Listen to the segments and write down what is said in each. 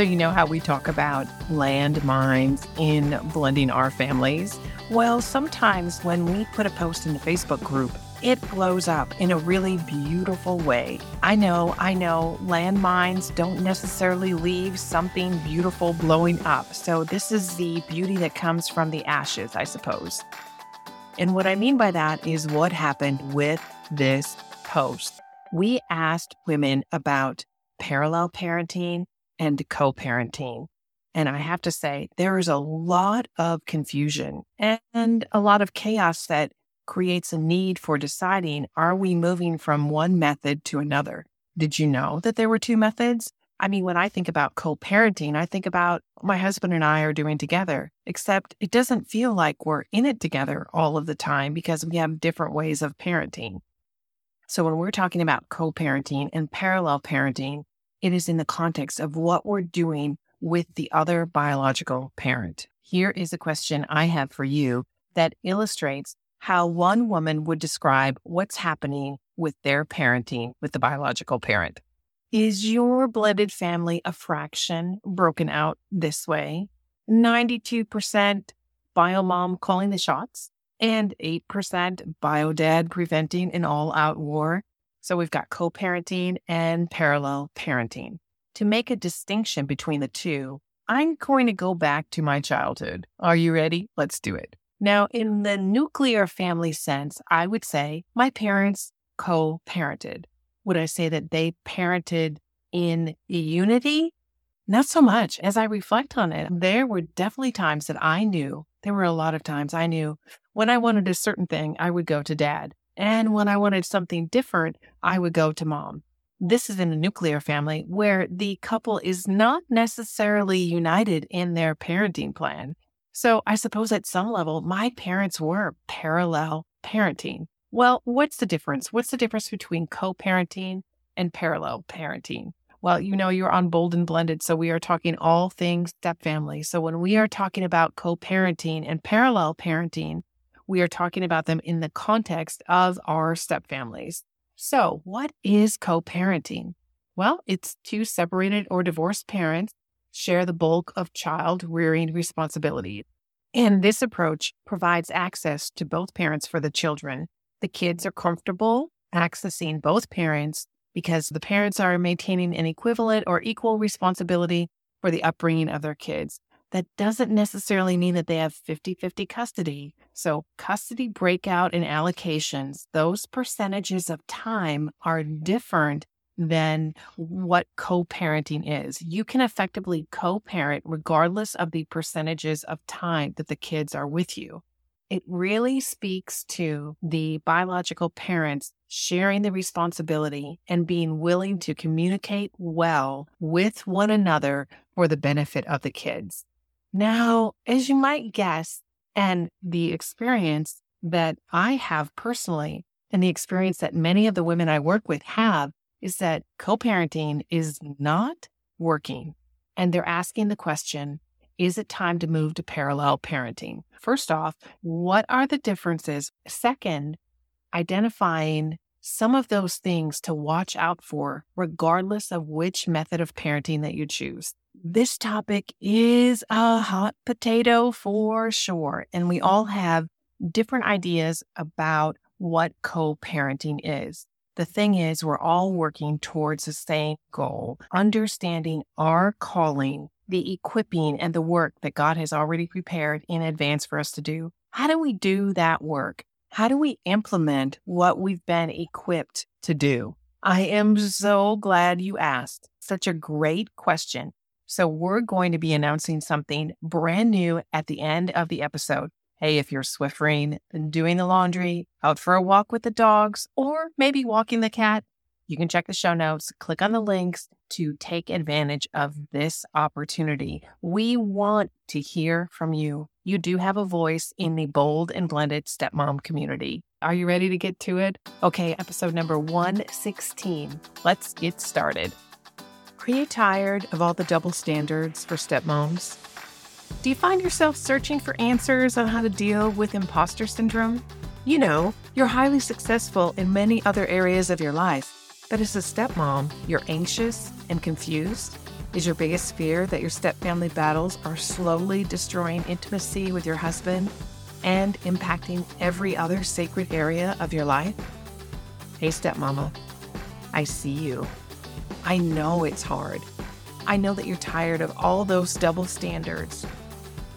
So, you know how we talk about landmines in blending our families? Well, sometimes when we put a post in the Facebook group, it blows up in a really beautiful way. I know, I know, landmines don't necessarily leave something beautiful blowing up. So, this is the beauty that comes from the ashes, I suppose. And what I mean by that is what happened with this post. We asked women about parallel parenting and co parenting. And I have to say, there is a lot of confusion and a lot of chaos that creates a need for deciding are we moving from one method to another? Did you know that there were two methods? I mean, when I think about co parenting, I think about my husband and I are doing together, except it doesn't feel like we're in it together all of the time because we have different ways of parenting. So when we're talking about co parenting and parallel parenting, it is in the context of what we're doing with the other biological parent. Here is a question I have for you that illustrates how one woman would describe what's happening with their parenting with the biological parent. Is your blended family a fraction broken out this way? 92% bio mom calling the shots and 8% bio dad preventing an all out war. So we've got co parenting and parallel parenting. To make a distinction between the two, I'm going to go back to my childhood. Are you ready? Let's do it. Now, in the nuclear family sense, I would say my parents co parented. Would I say that they parented in unity? Not so much. As I reflect on it, there were definitely times that I knew, there were a lot of times I knew when I wanted a certain thing, I would go to dad. And when I wanted something different, I would go to mom. This is in a nuclear family where the couple is not necessarily united in their parenting plan. So I suppose at some level, my parents were parallel parenting. Well, what's the difference? What's the difference between co parenting and parallel parenting? Well, you know, you're on Bold and Blended. So we are talking all things step family. So when we are talking about co parenting and parallel parenting, we are talking about them in the context of our step families. So, what is co parenting? Well, it's two separated or divorced parents share the bulk of child rearing responsibility. And this approach provides access to both parents for the children. The kids are comfortable accessing both parents because the parents are maintaining an equivalent or equal responsibility for the upbringing of their kids. That doesn't necessarily mean that they have 50 50 custody. So, custody breakout and allocations, those percentages of time are different than what co parenting is. You can effectively co parent regardless of the percentages of time that the kids are with you. It really speaks to the biological parents sharing the responsibility and being willing to communicate well with one another for the benefit of the kids. Now, as you might guess, and the experience that I have personally, and the experience that many of the women I work with have, is that co parenting is not working. And they're asking the question is it time to move to parallel parenting? First off, what are the differences? Second, identifying some of those things to watch out for, regardless of which method of parenting that you choose. This topic is a hot potato for sure. And we all have different ideas about what co parenting is. The thing is, we're all working towards the same goal, understanding our calling, the equipping, and the work that God has already prepared in advance for us to do. How do we do that work? How do we implement what we've been equipped to do? I am so glad you asked. Such a great question. So, we're going to be announcing something brand new at the end of the episode. Hey, if you're Swiffering, doing the laundry, out for a walk with the dogs, or maybe walking the cat, you can check the show notes, click on the links to take advantage of this opportunity. We want to hear from you. You do have a voice in the bold and blended stepmom community. Are you ready to get to it? Okay, episode number 116. Let's get started. Are you tired of all the double standards for stepmoms? Do you find yourself searching for answers on how to deal with imposter syndrome? You know, you're highly successful in many other areas of your life, but as a stepmom, you're anxious and confused? Is your biggest fear that your stepfamily battles are slowly destroying intimacy with your husband and impacting every other sacred area of your life? Hey, stepmama, I see you. I know it's hard. I know that you're tired of all those double standards.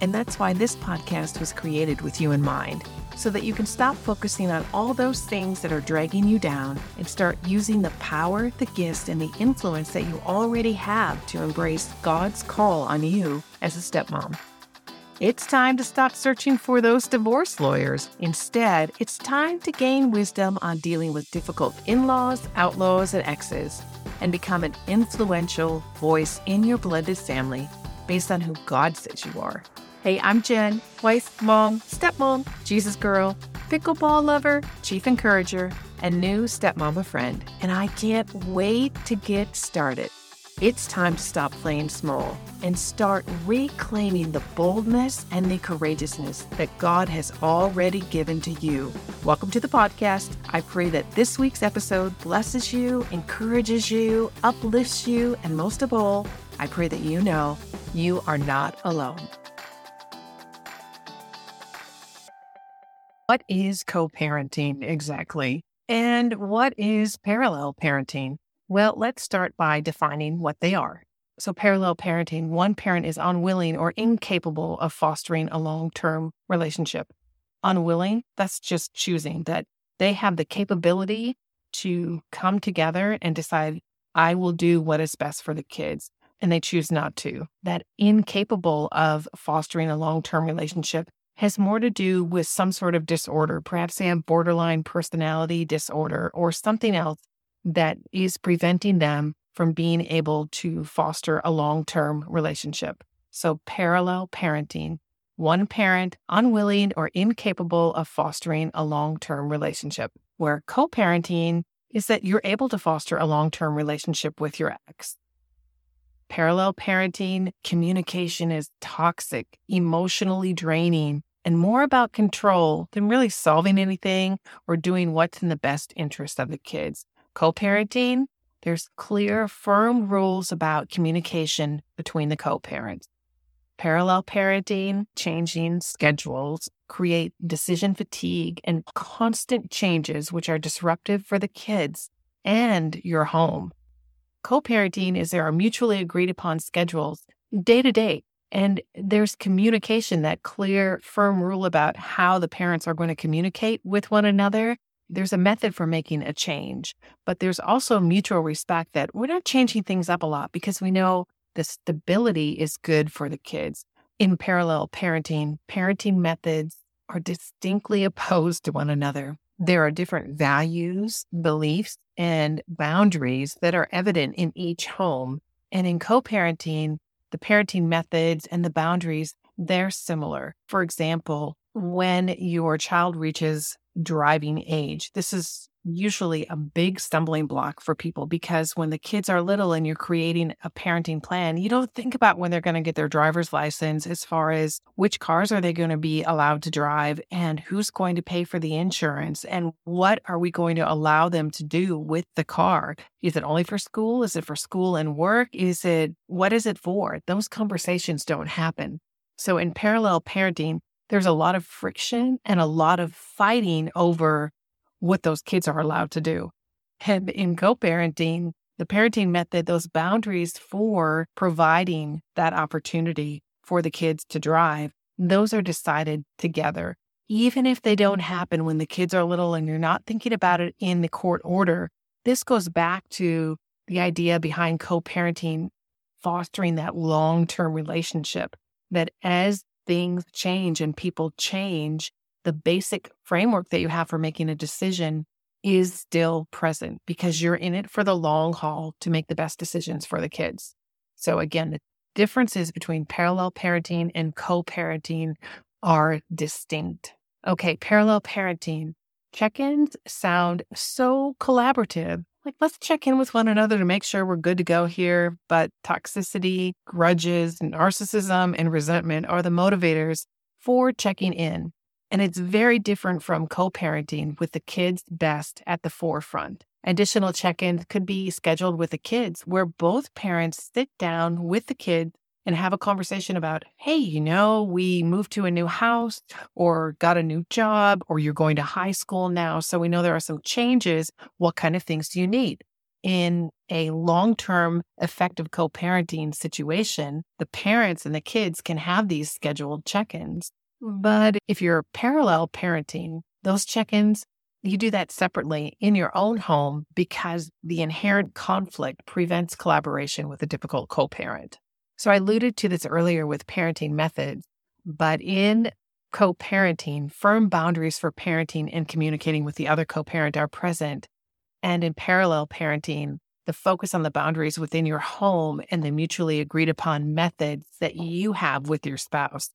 And that's why this podcast was created with you in mind so that you can stop focusing on all those things that are dragging you down and start using the power, the gifts, and the influence that you already have to embrace God's call on you as a stepmom. It's time to stop searching for those divorce lawyers. Instead, it's time to gain wisdom on dealing with difficult in laws, outlaws, and exes, and become an influential voice in your blended family based on who God says you are. Hey, I'm Jen, wife, mom, stepmom, Jesus girl, pickleball lover, chief encourager, and new stepmama friend, and I can't wait to get started. It's time to stop playing small and start reclaiming the boldness and the courageousness that God has already given to you. Welcome to the podcast. I pray that this week's episode blesses you, encourages you, uplifts you, and most of all, I pray that you know you are not alone. What is co parenting exactly? And what is parallel parenting? Well, let's start by defining what they are. So, parallel parenting, one parent is unwilling or incapable of fostering a long term relationship. Unwilling, that's just choosing that they have the capability to come together and decide, I will do what is best for the kids. And they choose not to. That incapable of fostering a long term relationship has more to do with some sort of disorder. Perhaps they have borderline personality disorder or something else that is preventing them from being able to foster a long term relationship. So, parallel parenting, one parent unwilling or incapable of fostering a long term relationship, where co parenting is that you're able to foster a long term relationship with your ex. Parallel parenting communication is toxic, emotionally draining, and more about control than really solving anything or doing what's in the best interest of the kids. Co parenting, there's clear, firm rules about communication between the co parents. Parallel parenting, changing schedules, create decision fatigue and constant changes, which are disruptive for the kids and your home. Co parenting is there are mutually agreed upon schedules day to day and there's communication, that clear, firm rule about how the parents are going to communicate with one another. There's a method for making a change, but there's also mutual respect that we're not changing things up a lot because we know the stability is good for the kids. In parallel parenting, parenting methods are distinctly opposed to one another. There are different values, beliefs, and boundaries that are evident in each home. And in co parenting, the parenting methods and the boundaries, they're similar. For example, when your child reaches driving age, this is usually a big stumbling block for people because when the kids are little and you're creating a parenting plan, you don't think about when they're going to get their driver's license as far as which cars are they going to be allowed to drive and who's going to pay for the insurance and what are we going to allow them to do with the car? Is it only for school? Is it for school and work? Is it what is it for? Those conversations don't happen. So in parallel parenting, there's a lot of friction and a lot of fighting over what those kids are allowed to do. And in co parenting, the parenting method, those boundaries for providing that opportunity for the kids to drive, those are decided together. Even if they don't happen when the kids are little and you're not thinking about it in the court order, this goes back to the idea behind co parenting, fostering that long term relationship. That as things change and people change, the basic framework that you have for making a decision is still present because you're in it for the long haul to make the best decisions for the kids. So, again, the differences between parallel parenting and co parenting are distinct. Okay, parallel parenting check ins sound so collaborative. Like, let's check in with one another to make sure we're good to go here. But toxicity, grudges, narcissism, and resentment are the motivators for checking in. And it's very different from co parenting with the kids' best at the forefront. Additional check ins could be scheduled with the kids where both parents sit down with the kids and have a conversation about, hey, you know, we moved to a new house or got a new job or you're going to high school now. So we know there are some changes. What kind of things do you need? In a long term effective co parenting situation, the parents and the kids can have these scheduled check ins. But if you're parallel parenting, those check ins you do that separately in your own home because the inherent conflict prevents collaboration with a difficult co parent. So I alluded to this earlier with parenting methods, but in co parenting, firm boundaries for parenting and communicating with the other co parent are present. And in parallel parenting, the focus on the boundaries within your home and the mutually agreed upon methods that you have with your spouse.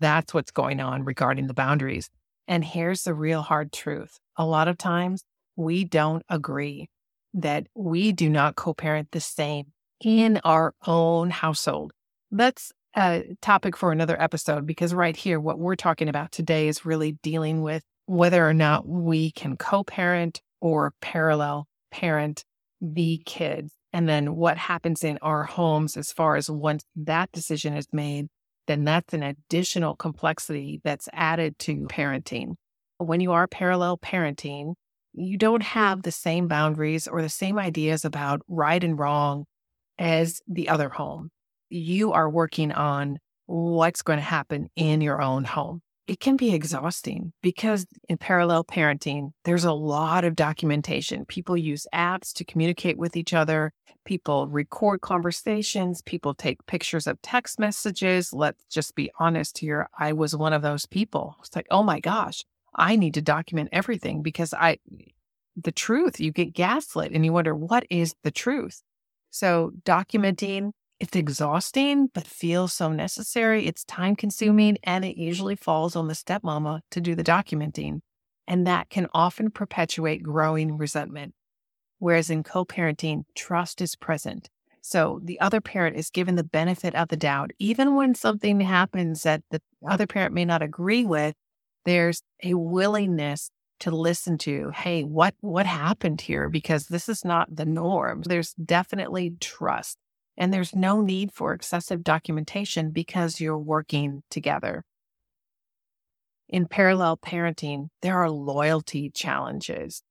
That's what's going on regarding the boundaries. And here's the real hard truth a lot of times we don't agree that we do not co parent the same in our own household. That's a topic for another episode because right here, what we're talking about today is really dealing with whether or not we can co parent or parallel parent the kids. And then what happens in our homes as far as once that decision is made, then that's an additional complexity that's added to parenting. When you are parallel parenting, you don't have the same boundaries or the same ideas about right and wrong as the other home. You are working on what's going to happen in your own home. It can be exhausting because in parallel parenting, there's a lot of documentation. People use apps to communicate with each other. People record conversations. People take pictures of text messages. Let's just be honest here. I was one of those people. It's like, oh my gosh, I need to document everything because I, the truth, you get gaslit and you wonder, what is the truth? So documenting, it's exhausting, but feels so necessary. It's time consuming and it usually falls on the stepmama to do the documenting. And that can often perpetuate growing resentment. Whereas in co parenting, trust is present. So the other parent is given the benefit of the doubt. Even when something happens that the other parent may not agree with, there's a willingness to listen to hey what what happened here because this is not the norm there's definitely trust and there's no need for excessive documentation because you're working together. In parallel parenting there are loyalty challenges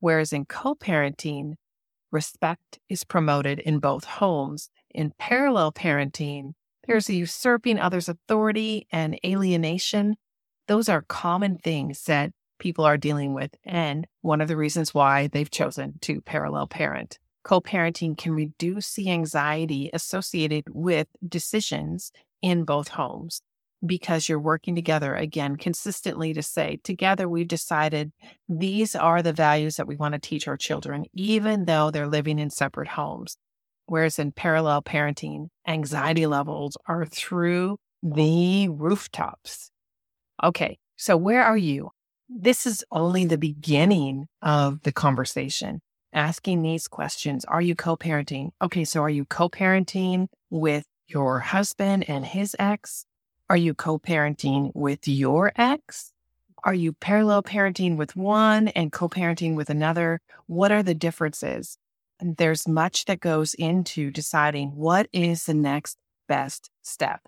whereas in co-parenting respect is promoted in both homes. In parallel parenting there's usurping others authority and alienation. Those are common things that people are dealing with, and one of the reasons why they've chosen to parallel parent. Co parenting can reduce the anxiety associated with decisions in both homes because you're working together again consistently to say, together we've decided these are the values that we want to teach our children, even though they're living in separate homes. Whereas in parallel parenting, anxiety levels are through the rooftops. Okay, so where are you? This is only the beginning of the conversation. Asking these questions. Are you co parenting? Okay, so are you co parenting with your husband and his ex? Are you co parenting with your ex? Are you parallel parenting with one and co parenting with another? What are the differences? And there's much that goes into deciding what is the next best step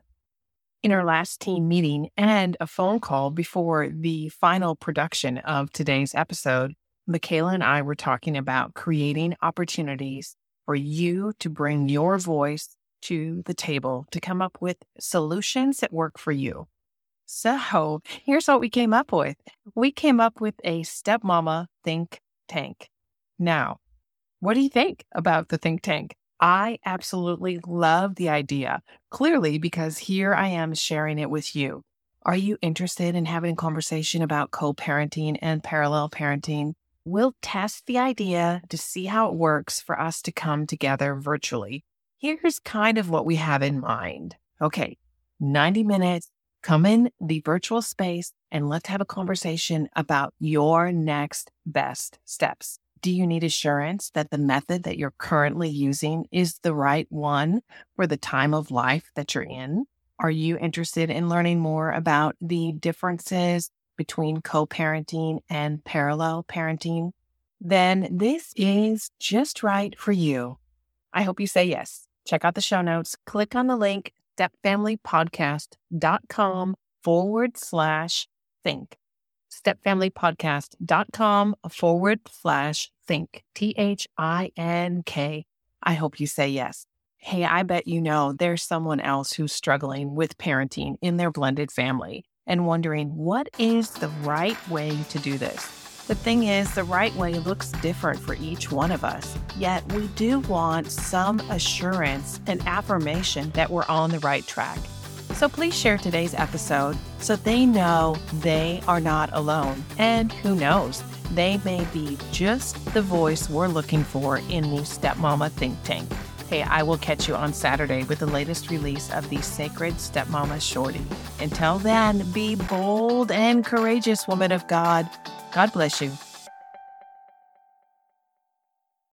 in our last team meeting and a phone call before the final production of today's episode, Michaela and I were talking about creating opportunities for you to bring your voice to the table to come up with solutions that work for you. So here's what we came up with. We came up with a stepmama think tank. Now, what do you think about the think tank? I absolutely love the idea, clearly, because here I am sharing it with you. Are you interested in having a conversation about co parenting and parallel parenting? We'll test the idea to see how it works for us to come together virtually. Here's kind of what we have in mind. Okay, 90 minutes, come in the virtual space and let's have a conversation about your next best steps. Do you need assurance that the method that you're currently using is the right one for the time of life that you're in? Are you interested in learning more about the differences between co parenting and parallel parenting? then this is just right for you. I hope you say yes. Check out the show notes. Click on the link stepfamilypodcast.com forward slash think. Stepfamilypodcast.com forward slash think. T H I N K. I hope you say yes. Hey, I bet you know there's someone else who's struggling with parenting in their blended family and wondering what is the right way to do this. The thing is, the right way looks different for each one of us, yet we do want some assurance and affirmation that we're on the right track. So please share today's episode so they know they are not alone. And who knows, they may be just the voice we're looking for in the Stepmama Think Tank. Hey, I will catch you on Saturday with the latest release of the Sacred Stepmama Shorty. Until then, be bold and courageous, woman of God. God bless you.